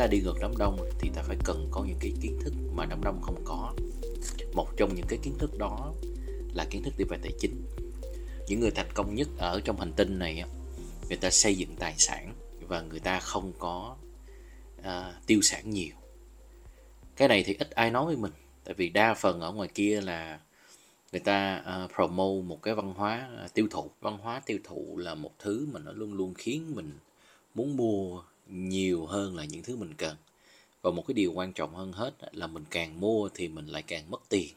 ta đi ngược đám đông thì ta phải cần có những cái kiến thức mà đám đông không có. Một trong những cái kiến thức đó là kiến thức đi về tài chính. Những người thành công nhất ở trong hành tinh này người ta xây dựng tài sản và người ta không có uh, tiêu sản nhiều. Cái này thì ít ai nói với mình tại vì đa phần ở ngoài kia là người ta uh, promote một cái văn hóa uh, tiêu thụ. Văn hóa tiêu thụ là một thứ mà nó luôn luôn khiến mình muốn mua nhiều hơn là những thứ mình cần. Và một cái điều quan trọng hơn hết là mình càng mua thì mình lại càng mất tiền.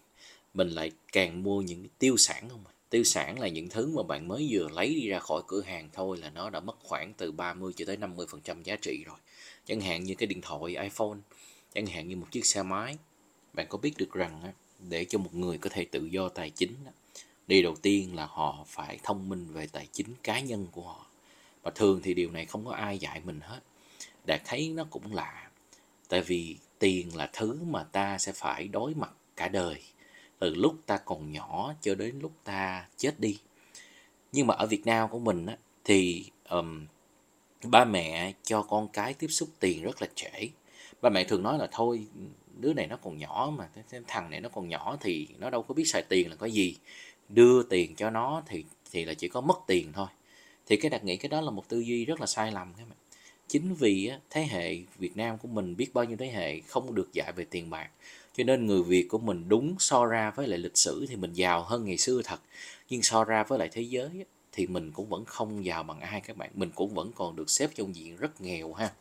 Mình lại càng mua những tiêu sản không tiêu sản là những thứ mà bạn mới vừa lấy đi ra khỏi cửa hàng thôi là nó đã mất khoảng từ 30 cho tới 50 phần trăm giá trị rồi. Chẳng hạn như cái điện thoại, iPhone, chẳng hạn như một chiếc xe máy. Bạn có biết được rằng để cho một người có thể tự do tài chính điều đầu tiên là họ phải thông minh về tài chính cá nhân của họ. Và thường thì điều này không có ai dạy mình hết đạt thấy nó cũng lạ. Tại vì tiền là thứ mà ta sẽ phải đối mặt cả đời từ lúc ta còn nhỏ cho đến lúc ta chết đi. Nhưng mà ở Việt Nam của mình á, thì um, ba mẹ cho con cái tiếp xúc tiền rất là trễ. Ba mẹ thường nói là thôi đứa này nó còn nhỏ mà thằng này nó còn nhỏ thì nó đâu có biết xài tiền là có gì. Đưa tiền cho nó thì thì là chỉ có mất tiền thôi. Thì cái đặt nghĩ cái đó là một tư duy rất là sai lầm các bạn chính vì thế hệ Việt Nam của mình biết bao nhiêu thế hệ không được dạy về tiền bạc, cho nên người Việt của mình đúng so ra với lại lịch sử thì mình giàu hơn ngày xưa thật. Nhưng so ra với lại thế giới thì mình cũng vẫn không giàu bằng ai các bạn. Mình cũng vẫn còn được xếp trong diện rất nghèo ha.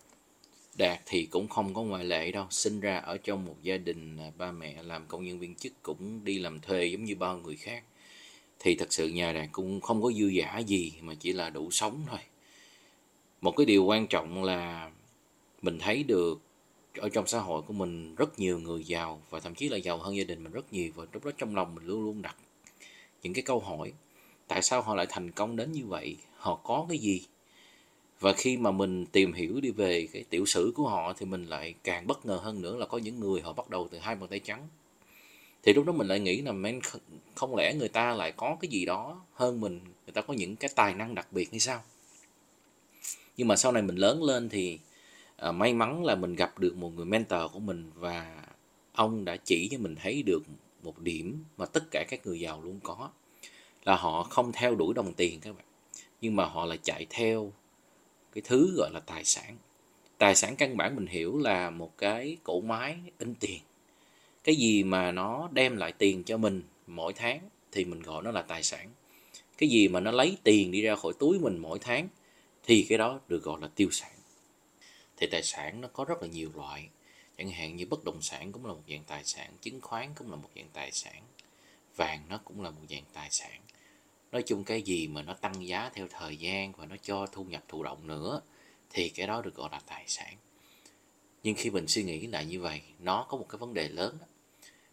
Đạt thì cũng không có ngoại lệ đâu, sinh ra ở trong một gia đình à, ba mẹ làm công nhân viên chức cũng đi làm thuê giống như bao người khác. Thì thật sự nhà Đạt cũng không có dư giả gì mà chỉ là đủ sống thôi một cái điều quan trọng là mình thấy được ở trong xã hội của mình rất nhiều người giàu và thậm chí là giàu hơn gia đình mình rất nhiều và lúc đó trong lòng mình luôn luôn đặt những cái câu hỏi, tại sao họ lại thành công đến như vậy? Họ có cái gì? Và khi mà mình tìm hiểu đi về cái tiểu sử của họ thì mình lại càng bất ngờ hơn nữa là có những người họ bắt đầu từ hai bàn tay trắng. Thì lúc đó mình lại nghĩ là, men không lẽ người ta lại có cái gì đó hơn mình? Người ta có những cái tài năng đặc biệt hay sao? Nhưng mà sau này mình lớn lên thì à, may mắn là mình gặp được một người mentor của mình và ông đã chỉ cho mình thấy được một điểm mà tất cả các người giàu luôn có là họ không theo đuổi đồng tiền các bạn nhưng mà họ là chạy theo cái thứ gọi là tài sản. Tài sản căn bản mình hiểu là một cái cổ máy in tiền. Cái gì mà nó đem lại tiền cho mình mỗi tháng thì mình gọi nó là tài sản. Cái gì mà nó lấy tiền đi ra khỏi túi mình mỗi tháng thì cái đó được gọi là tiêu sản. Thì tài sản nó có rất là nhiều loại. Chẳng hạn như bất động sản cũng là một dạng tài sản, chứng khoán cũng là một dạng tài sản, vàng nó cũng là một dạng tài sản. Nói chung cái gì mà nó tăng giá theo thời gian và nó cho thu nhập thụ động nữa, thì cái đó được gọi là tài sản. Nhưng khi mình suy nghĩ lại như vậy, nó có một cái vấn đề lớn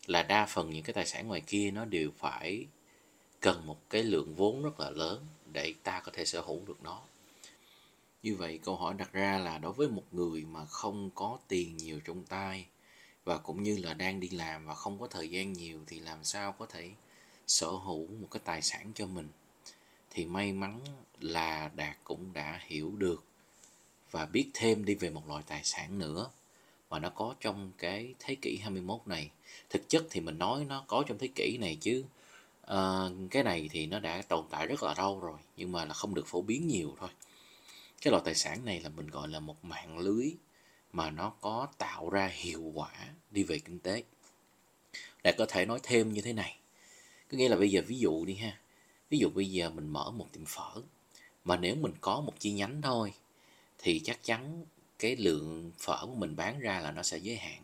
là đa phần những cái tài sản ngoài kia nó đều phải cần một cái lượng vốn rất là lớn để ta có thể sở hữu được nó như vậy câu hỏi đặt ra là đối với một người mà không có tiền nhiều trong tay và cũng như là đang đi làm và không có thời gian nhiều thì làm sao có thể sở hữu một cái tài sản cho mình thì may mắn là Đạt cũng đã hiểu được và biết thêm đi về một loại tài sản nữa mà nó có trong cái thế kỷ 21 này. Thực chất thì mình nói nó có trong thế kỷ này chứ uh, cái này thì nó đã tồn tại rất là lâu rồi nhưng mà là không được phổ biến nhiều thôi. Cái loại tài sản này là mình gọi là một mạng lưới mà nó có tạo ra hiệu quả đi về kinh tế. để có thể nói thêm như thế này, có nghĩa là bây giờ ví dụ đi ha, ví dụ bây giờ mình mở một tiệm phở mà nếu mình có một chi nhánh thôi thì chắc chắn cái lượng phở của mình bán ra là nó sẽ giới hạn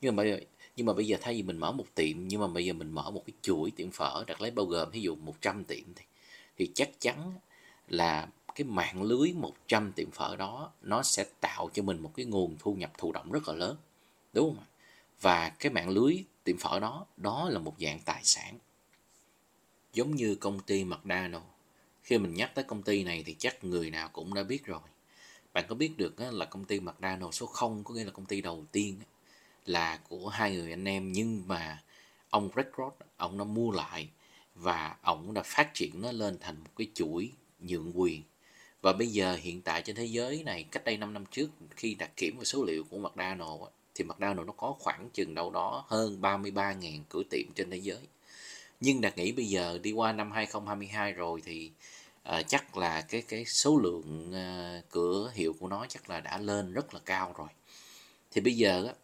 nhưng mà bây giờ, nhưng mà bây giờ thay vì mình mở một tiệm, nhưng mà bây giờ mình mở một cái chuỗi tiệm phở, đặt lấy bao gồm ví dụ 100 tiệm thì thì chắc chắn là cái mạng lưới 100 tiệm phở đó, nó sẽ tạo cho mình một cái nguồn thu nhập thụ động rất là lớn, đúng không ạ và cái mạng lưới tiệm phở đó đó là một dạng tài sản giống như công ty McDonald. Khi mình nhắc tới công ty này thì chắc người nào cũng đã biết rồi. Bạn có biết được là công ty McDonald số 0 có nghĩa là công ty đầu tiên là của hai người anh em, nhưng mà ông Red ông nó mua lại và ông đã phát triển nó lên thành một cái chuỗi nhượng quyền và bây giờ hiện tại trên thế giới này cách đây 5 năm trước khi đặt kiểm vào số liệu của McDonald's thì McDonald's nó có khoảng chừng đâu đó hơn 33.000 cửa tiệm trên thế giới. Nhưng Đạt nghĩ bây giờ đi qua năm 2022 rồi thì uh, chắc là cái cái số lượng uh, cửa hiệu của nó chắc là đã lên rất là cao rồi. Thì bây giờ á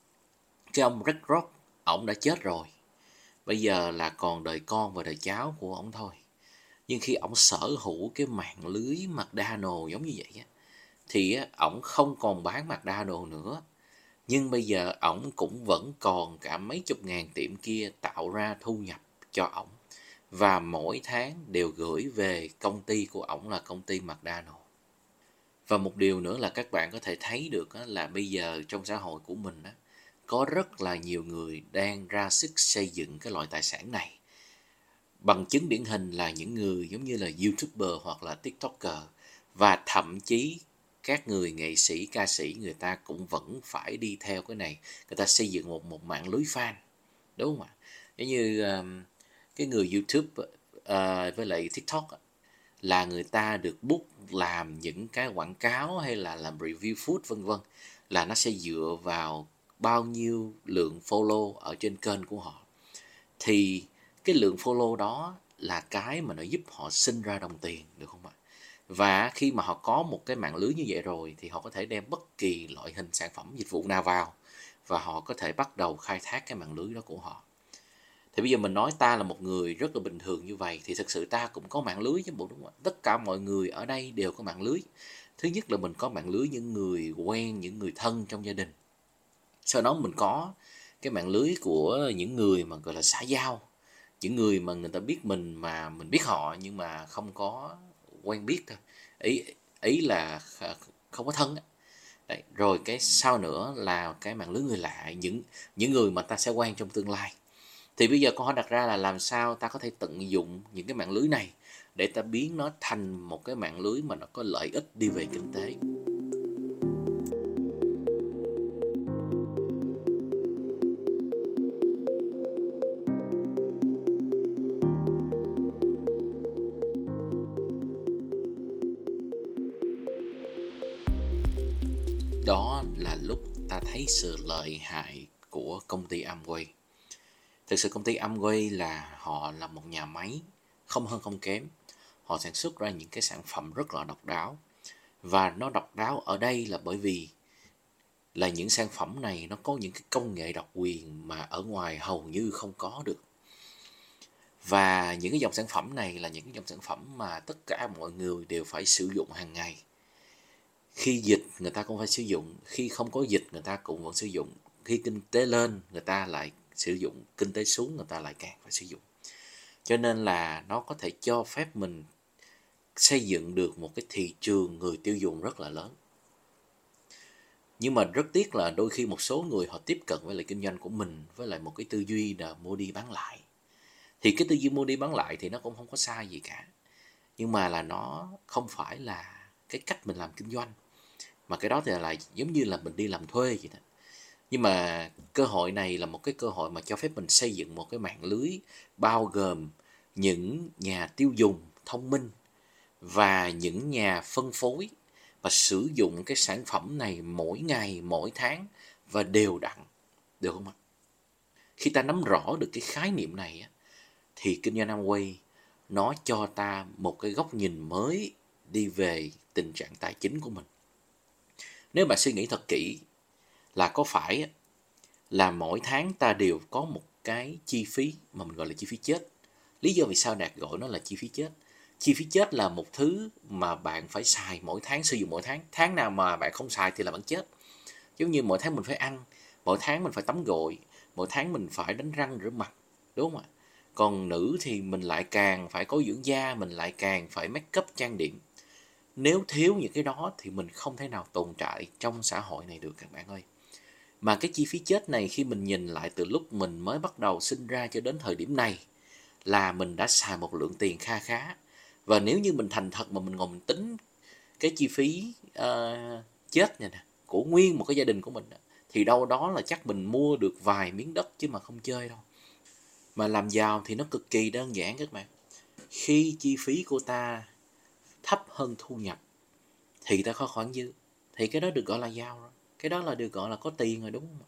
cái ông Rick Rock ổng đã chết rồi. Bây giờ là còn đời con và đời cháu của ổng thôi nhưng khi ổng sở hữu cái mạng lưới McDonald giống như vậy á thì á, ổng không còn bán McDonald nữa. Nhưng bây giờ ổng cũng vẫn còn cả mấy chục ngàn tiệm kia tạo ra thu nhập cho ổng. Và mỗi tháng đều gửi về công ty của ổng là công ty McDonald. Và một điều nữa là các bạn có thể thấy được là bây giờ trong xã hội của mình có rất là nhiều người đang ra sức xây dựng cái loại tài sản này bằng chứng điển hình là những người giống như là youtuber hoặc là tiktoker. Và thậm chí các người nghệ sĩ ca sĩ người ta cũng vẫn phải đi theo cái này. Người ta xây dựng một một mạng lưới fan đúng không ạ? Giống như um, cái người youtube uh, với lại tiktok là người ta được book làm những cái quảng cáo hay là làm review food vân vân là nó sẽ dựa vào bao nhiêu lượng follow ở trên kênh của họ. Thì cái lượng follow đó là cái mà nó giúp họ sinh ra đồng tiền, được không ạ? Và khi mà họ có một cái mạng lưới như vậy rồi thì họ có thể đem bất kỳ loại hình sản phẩm, dịch vụ nào vào và họ có thể bắt đầu khai thác cái mạng lưới đó của họ. Thì bây giờ mình nói ta là một người rất là bình thường như vậy thì thực sự ta cũng có mạng lưới chứ bộ, đúng không ạ? Tất cả mọi người ở đây đều có mạng lưới. Thứ nhất là mình có mạng lưới những người quen, những người thân trong gia đình. Sau đó mình có cái mạng lưới của những người mà, gọi là, xã giao những người mà người ta biết mình mà mình biết họ nhưng mà không có quen biết thôi. Ý ý là không có thân Đấy, rồi cái sau nữa là cái mạng lưới người lạ những những người mà ta sẽ quen trong tương lai. Thì bây giờ câu hỏi đặt ra là làm sao ta có thể tận dụng những cái mạng lưới này để ta biến nó thành một cái mạng lưới mà nó có lợi ích đi về kinh tế? Sự lợi hại của công ty Amway. Thực sự công ty Amway là họ là một nhà máy, không hơn không kém. Họ sản xuất ra những cái sản phẩm rất là độc đáo. Và nó độc đáo ở đây là bởi vì là những sản phẩm này nó có những cái công nghệ độc quyền mà ở ngoài hầu như không có được. Và những cái dòng sản phẩm này là những cái dòng sản phẩm mà tất cả mọi người đều phải sử dụng hàng ngày khi dịch, người ta cũng phải sử dụng. Khi không có dịch, người ta cũng vẫn sử dụng. Khi kinh tế lên, người ta lại sử dụng. Kinh tế xuống, người ta lại càng phải sử dụng. Cho nên là nó có thể cho phép mình xây dựng được một cái thị trường người tiêu dùng rất là lớn. Nhưng mà rất tiếc là đôi khi một số người họ tiếp cận với lại kinh doanh của mình với lại một cái tư duy là mua đi bán lại. Thì cái tư duy mua đi bán lại thì nó cũng không có sai gì cả. Nhưng mà là nó không phải là cái cách mình làm kinh doanh. Mà cái đó thì là giống như là mình đi làm thuê vậy đó. Nhưng mà cơ hội này là một cái cơ hội mà cho phép mình xây dựng một cái mạng lưới bao gồm những nhà tiêu dùng thông minh và những nhà phân phối và sử dụng cái sản phẩm này mỗi ngày, mỗi tháng và đều đặn. Được không ạ? Khi ta nắm rõ được cái khái niệm này thì kinh doanh Amway nó cho ta một cái góc nhìn mới đi về tình trạng tài chính của mình nếu bạn suy nghĩ thật kỹ là có phải là mỗi tháng ta đều có một cái chi phí mà mình gọi là chi phí chết. Lý do vì sao Đạt gọi nó là chi phí chết? Chi phí chết là một thứ mà bạn phải xài mỗi tháng, sử dụng mỗi tháng. Tháng nào mà bạn không xài thì là bạn chết. Giống như mỗi tháng mình phải ăn, mỗi tháng mình phải tắm gội, mỗi tháng mình phải đánh răng rửa mặt, đúng không ạ? Còn nữ thì mình lại càng phải có dưỡng da, mình lại càng phải make up trang điểm nếu thiếu những cái đó thì mình không thể nào tồn tại trong xã hội này được các bạn ơi. Mà cái chi phí chết này khi mình nhìn lại từ lúc mình mới bắt đầu sinh ra cho đến thời điểm này là mình đã xài một lượng tiền kha khá. Và nếu như mình thành thật mà mình ngồi mình tính cái chi phí uh, chết này nè của nguyên một cái gia đình của mình thì đâu đó là chắc mình mua được vài miếng đất chứ mà không chơi đâu. Mà làm giàu thì nó cực kỳ đơn giản các bạn. Khi chi phí của ta thấp hơn thu nhập thì ta có khoản dư. Thì cái đó được gọi là giao rồi. Cái đó là được gọi là có tiền rồi đúng không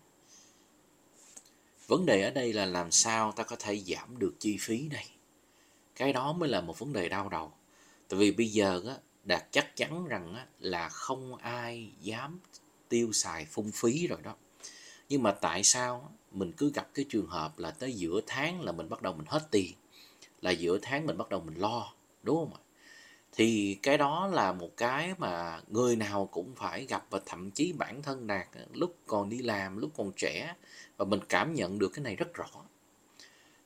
vấn đề ở đây là làm sao ta có thể giảm được chi phí này? Cái đó mới là một vấn đề đau đầu. Tại vì bây giờ á đạt chắc chắn rằng á, là không ai dám tiêu xài phung phí rồi đó. Nhưng mà tại sao mình cứ gặp cái trường hợp là tới giữa tháng là mình bắt đầu mình hết tiền là giữa tháng mình bắt đầu mình lo đúng không ạ? Thì cái đó là một cái mà người nào cũng phải gặp và thậm chí bản thân đạt ờ, lúc còn đi làm, lúc còn trẻ, và mình cảm nhận được cái này rất rõ.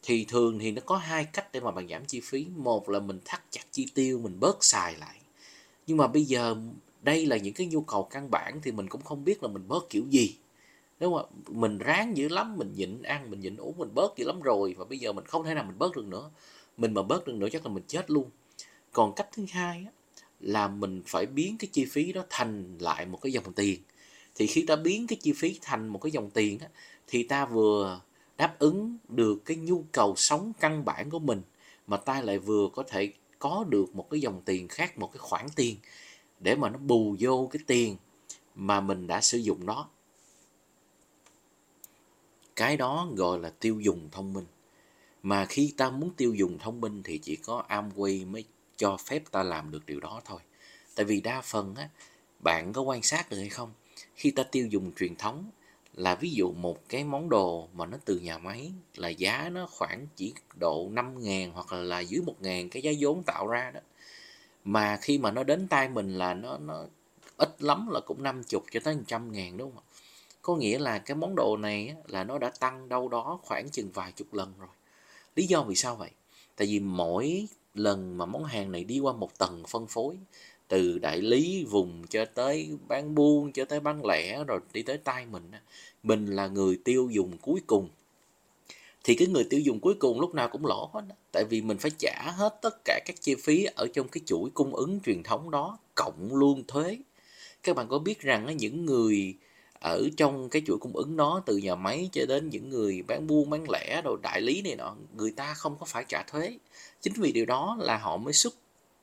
Thì thường thì nó có hai cách để mà bạn giảm chi phí. Một là mình thắt chặt chi tiêu, mình bớt xài lại. Nhưng mà bây giờ đây là những cái nhu cầu căn bản thì mình cũng không biết là mình bớt kiểu gì. Đúng không mình ráng dữ lắm, mình nhịn ăn, mình nhịn uống, mình bớt dữ lắm rồi, và bây giờ mình không thể nào mình bớt được nữa. Mình mà bớt được nữa chắc là mình chết luôn còn cách thứ hai á, là mình phải biến cái chi phí đó thành lại một cái dòng tiền. Thì khi ta biến cái chi phí thành một cái dòng tiền á, thì ta vừa đáp ứng được cái nhu cầu sống căn bản của mình mà ta lại vừa có thể có được một cái dòng tiền khác một cái khoản tiền để mà nó bù vô cái tiền mà mình đã sử dụng đó cái đó gọi là tiêu dùng thông minh. Mà khi ta muốn tiêu dùng thông minh thì chỉ có Amway mới cho phép ta làm được điều đó thôi. Tại vì đa phần á bạn có quan sát được hay không? Khi ta tiêu dùng truyền thống là ví dụ một cái món đồ mà nó từ nhà máy là giá nó khoảng chỉ độ 5 ngàn hoặc là, là dưới 1 ngàn cái giá vốn tạo ra đó. Mà khi mà nó đến tay mình là nó nó ít lắm là cũng 50 cho tới 100 ngàn đúng không ạ? Có nghĩa là cái món đồ này là nó đã tăng đâu đó khoảng chừng vài chục lần rồi. Lý do vì sao vậy? Tại vì mỗi lần mà món hàng này đi qua một tầng phân phối, từ đại lý vùng cho tới bán buôn, cho tới bán lẻ, rồi đi tới tay mình mình là người tiêu dùng cuối cùng. Thì cái người tiêu dùng cuối cùng lúc nào cũng lỗ hết tại vì mình phải trả hết tất cả các chi phí ở trong cái chuỗi cung ứng truyền thống đó, cộng luôn thuế. Các bạn có biết rằng những người ở trong cái chuỗi cung ứng đó từ nhà máy cho đến những người bán buôn, bán lẻ đồ, đại lý này nọ, người ta không có phải trả thuế. Chính vì điều đó là họ mới xuất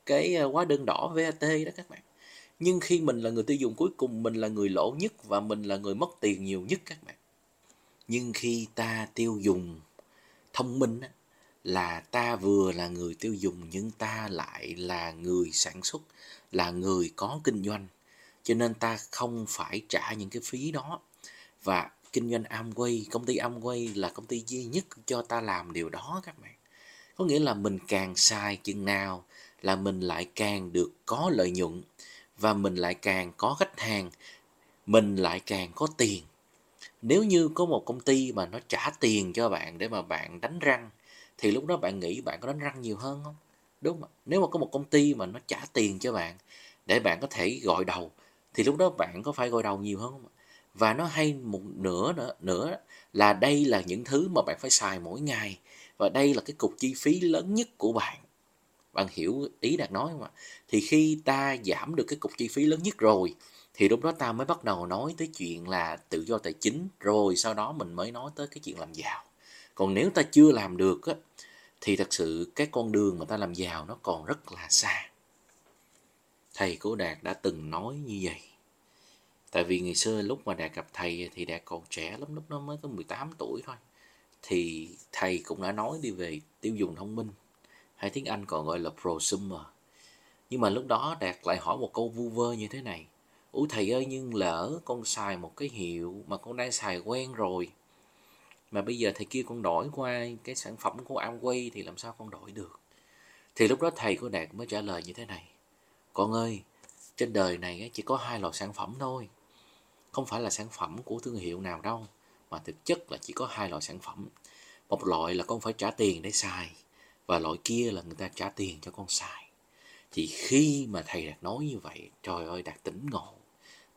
cái ờ, hóa đơn đỏ VAT đó các bạn. Nhưng khi mình là người tiêu dùng, cuối cùng mình là người lỗ nhất và mình là người mất tiền nhiều nhất các bạn. Nhưng khi ta tiêu dùng thông minh là ta vừa là người tiêu dùng nhưng ta lại là người sản xuất, là người có kinh doanh cho nên ta không phải trả những cái phí đó. Và kinh doanh Amway, công ty Amway là công ty duy nhất cho ta làm điều đó các bạn. Có nghĩa là mình càng sai chừng nào là mình lại càng được có lợi nhuận và mình lại càng có khách hàng, mình lại càng có tiền. Nếu như có một công ty mà nó trả tiền cho bạn để mà bạn đánh răng, thì lúc đó bạn nghĩ bạn có đánh răng nhiều hơn không? Đúng không nếu mà có một công ty mà nó trả tiền cho bạn để bạn có thể gọi đầu thì lúc đó bạn có phải gội đầu nhiều hơn không và nó hay một nửa nữa nữa là đây là những thứ mà bạn phải xài mỗi ngày. Và đây là cái cục chi phí lớn nhất của bạn. Bạn hiểu ý đạt nói không ạ? Thì khi ta giảm được cái cục chi phí lớn nhất rồi thì lúc đó ta mới bắt đầu nói tới chuyện là tự do tài chính. Rồi sau đó mình mới nói tới cái chuyện làm giàu. Còn nếu ta chưa làm được á, thì thật sự cái con đường mà ta làm giàu nó còn rất là xa thầy của đạt đã từng nói như vậy. Tại vì ngày xưa lúc mà đạt gặp thầy thì đạt còn trẻ lắm, lúc nó mới có 18 tuổi thôi. Thì thầy cũng đã nói đi về tiêu dùng thông minh, hay tiếng Anh còn gọi là prosumer. Nhưng mà lúc đó đạt lại hỏi một câu vu vơ như thế này. Ủa thầy ơi, nhưng lỡ con xài một cái hiệu mà con đang xài quen rồi, mà bây giờ thầy kia con đổi qua cái sản phẩm của Amway thì làm sao con đổi được? Thì lúc đó thầy của đạt mới trả lời như thế này con ơi, trên đời này chỉ có hai loại sản phẩm thôi. Không phải là sản phẩm của thương hiệu nào đâu, mà thực chất là chỉ có hai loại sản phẩm. Một loại là con phải trả tiền để xài, và loại kia là người ta trả tiền cho con xài. Thì khi mà thầy đạt nói như vậy, trời ơi, đạt tỉnh ngộ.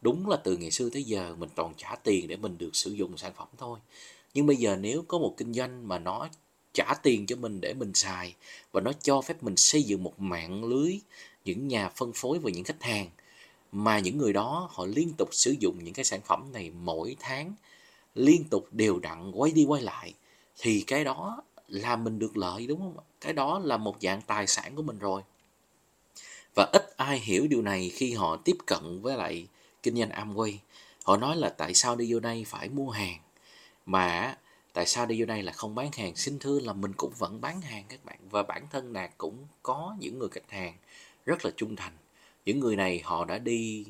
Đúng là từ ngày xưa tới giờ mình toàn trả tiền để mình được sử dụng sản phẩm thôi. Nhưng bây giờ nếu có một kinh doanh mà nó trả tiền cho mình để mình xài, và nó cho phép mình xây dựng một mạng lưới những nhà phân phối và những khách hàng, mà những người đó họ liên tục sử dụng những cái sản phẩm này mỗi tháng, liên tục đều đặn quay đi quay lại, thì cái đó là mình được lợi, đúng không cái đó là một dạng tài sản của mình rồi. Và ít ai hiểu điều này khi họ tiếp cận với lại kinh doanh Amway. Họ nói là tại sao đi vô đây phải mua hàng, mà tại sao đi vô đây là không bán hàng? Xin thưa là mình cũng vẫn bán hàng các bạn, và bản thân đạt cũng có những người khách hàng rất là trung thành. Những người này họ đã đi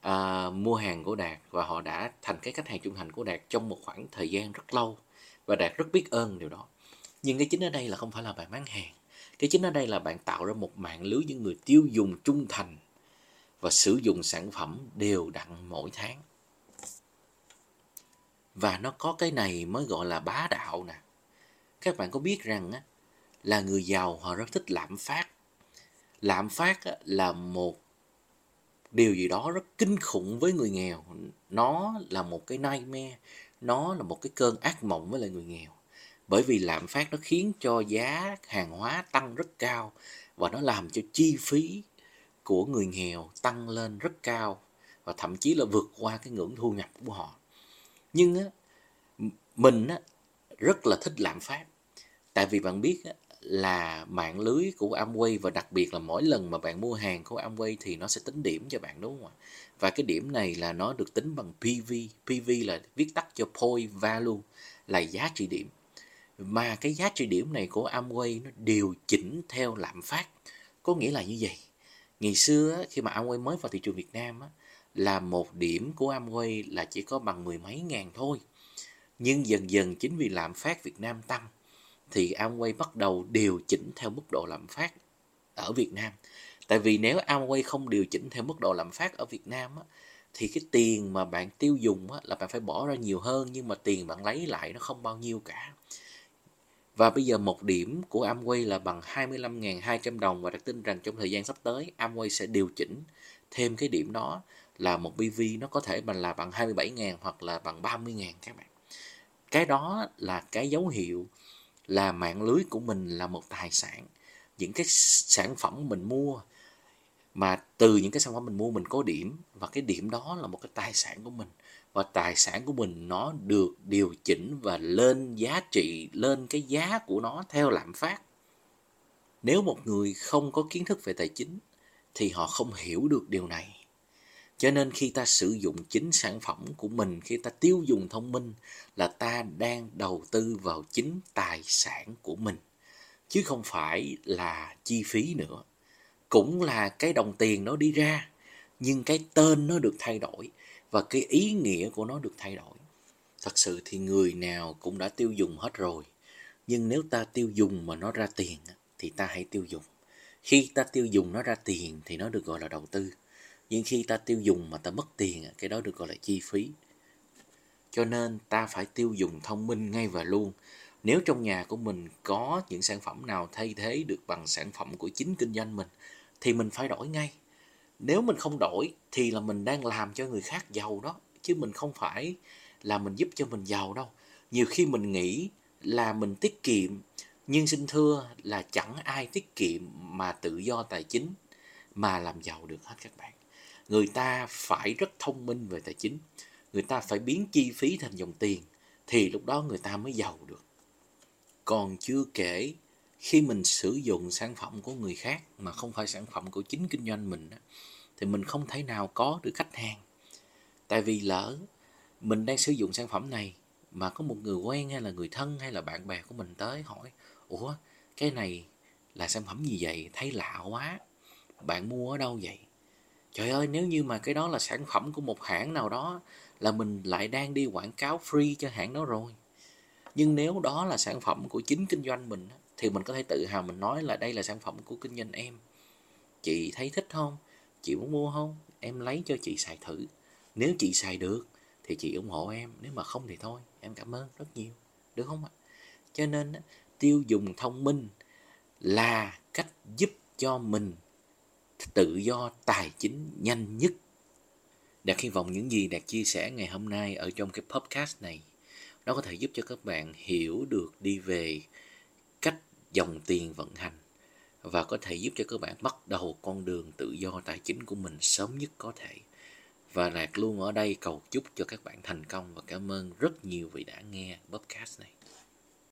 à, mua hàng của đạt và họ đã thành cái khách hàng trung thành của đạt trong một khoảng thời gian rất lâu. Và đạt rất biết ơn điều đó. Nhưng cái chính ở đây là không phải là bạn bán hàng. Cái chính ở đây là bạn tạo ra một mạng lưới những người tiêu dùng trung thành và sử dụng sản phẩm đều đặn mỗi tháng. Và nó có cái này mới gọi là bá đạo nè. Các bạn có biết rằng á, là người giàu họ rất thích lạm phát lạm phát là một điều gì đó rất kinh khủng với người nghèo. Nó là một cái nightmare nó là một cái cơn ác mộng với lại người nghèo. Bởi vì lạm phát nó khiến cho giá hàng hóa tăng rất cao và nó làm cho chi phí của người nghèo tăng lên rất cao và thậm chí là vượt qua cái ngưỡng thu nhập của họ. Nhưng á, mình á, rất là thích lạm phát. Tại vì bạn biết á, là mạng lưới của Amway và đặc biệt là mỗi lần mà bạn mua hàng của Amway thì nó sẽ tính điểm cho bạn, đúng không ạ? Và cái điểm này là nó được tính bằng PV. PV là viết tắt cho Point Value, là giá trị điểm. Mà cái giá trị điểm này của Amway nó điều chỉnh theo lạm phát. Có nghĩa là như vậy. Ngày xưa khi mà Amway mới vào thị trường Việt Nam là một điểm của Amway là chỉ có bằng mười mấy ngàn thôi. Nhưng dần dần chính vì lạm phát Việt Nam tăng thì Amway bắt đầu điều chỉnh theo mức độ lạm phát ở Việt Nam. Tại vì nếu Amway không điều chỉnh theo mức độ lạm phát ở Việt Nam á, thì cái tiền mà bạn tiêu dùng á, là bạn phải bỏ ra nhiều hơn nhưng mà tiền bạn lấy lại nó không bao nhiêu cả. Và bây giờ một điểm của Amway là bằng 25.200 đồng và đặt tin rằng trong thời gian sắp tới Amway sẽ điều chỉnh thêm cái điểm đó là một BV nó có thể bằng là bằng 27.000 hoặc là bằng 30.000 các bạn. Cái đó là cái dấu hiệu là mạng lưới của mình là một tài sản. Những cái sản phẩm mình mua, mà từ những cái sản phẩm mình mua mình có điểm, và cái điểm đó là một cái tài sản của mình. Và tài sản của mình nó được điều chỉnh và lên giá trị, lên cái giá của nó theo lạm phát. Nếu một người không có kiến thức về tài chính, thì họ không hiểu được điều này cho nên khi ta sử dụng chính sản phẩm của mình, khi ta tiêu dùng thông minh là ta đang đầu tư vào chính tài sản của mình, chứ không phải là chi phí nữa. Cũng là cái đồng tiền nó đi ra, nhưng cái tên nó được thay đổi và cái ý nghĩa của nó được thay đổi. Thật sự thì người nào cũng đã tiêu dùng hết rồi, nhưng nếu ta tiêu dùng mà nó ra tiền thì ta hãy tiêu dùng. Khi ta tiêu dùng nó ra tiền thì nó được gọi là đầu tư nhưng khi ta tiêu dùng mà ta mất tiền, cái đó được gọi là chi phí. Cho nên ta phải tiêu dùng thông minh ngay và luôn. Nếu trong nhà của mình có những sản phẩm nào thay thế được bằng sản phẩm của chính kinh doanh mình, thì mình phải đổi ngay. Nếu mình không đổi, thì là mình đang làm cho người khác giàu đó, chứ mình không phải là mình giúp cho mình giàu đâu. Nhiều khi mình nghĩ là mình tiết kiệm, nhưng xin thưa là chẳng ai tiết kiệm mà tự do tài chính mà làm giàu được hết các bạn người ta phải rất thông minh về tài chính, người ta phải biến chi phí thành dòng tiền, thì lúc đó người ta mới giàu được. Còn chưa kể, khi mình sử dụng sản phẩm của người khác mà không phải sản phẩm của chính kinh doanh mình thì mình không thể nào có được khách hàng. Tại vì lỡ mình đang sử dụng sản phẩm này mà có một người quen hay là người thân hay là bạn bè của mình tới hỏi, ủa, cái này là sản phẩm gì vậy? Thấy lạ quá, bạn mua ở đâu vậy? Trời ơi, nếu như mà cái đó là sản phẩm của một hãng nào đó là mình lại đang đi quảng cáo free cho hãng đó rồi. Nhưng nếu đó là sản phẩm của chính kinh doanh mình thì mình có thể tự hào mình nói là đây là sản phẩm của kinh doanh em. Chị thấy thích không? Chị muốn mua không? Em lấy cho chị xài thử. Nếu chị xài được thì chị ủng hộ em, nếu mà không thì thôi. Em cảm ơn rất nhiều, được không ạ? Cho nên tiêu dùng thông minh là cách giúp cho mình tự do tài chính nhanh nhất Đạt hy vọng những gì Đạt chia sẻ ngày hôm nay ở trong cái podcast này, nó có thể giúp cho các bạn hiểu được đi về cách dòng tiền vận hành và có thể giúp cho các bạn bắt đầu con đường tự do tài chính của mình sớm nhất có thể. Và Đạt luôn ở đây cầu chúc cho các bạn thành công và cảm ơn rất nhiều vì đã nghe podcast này.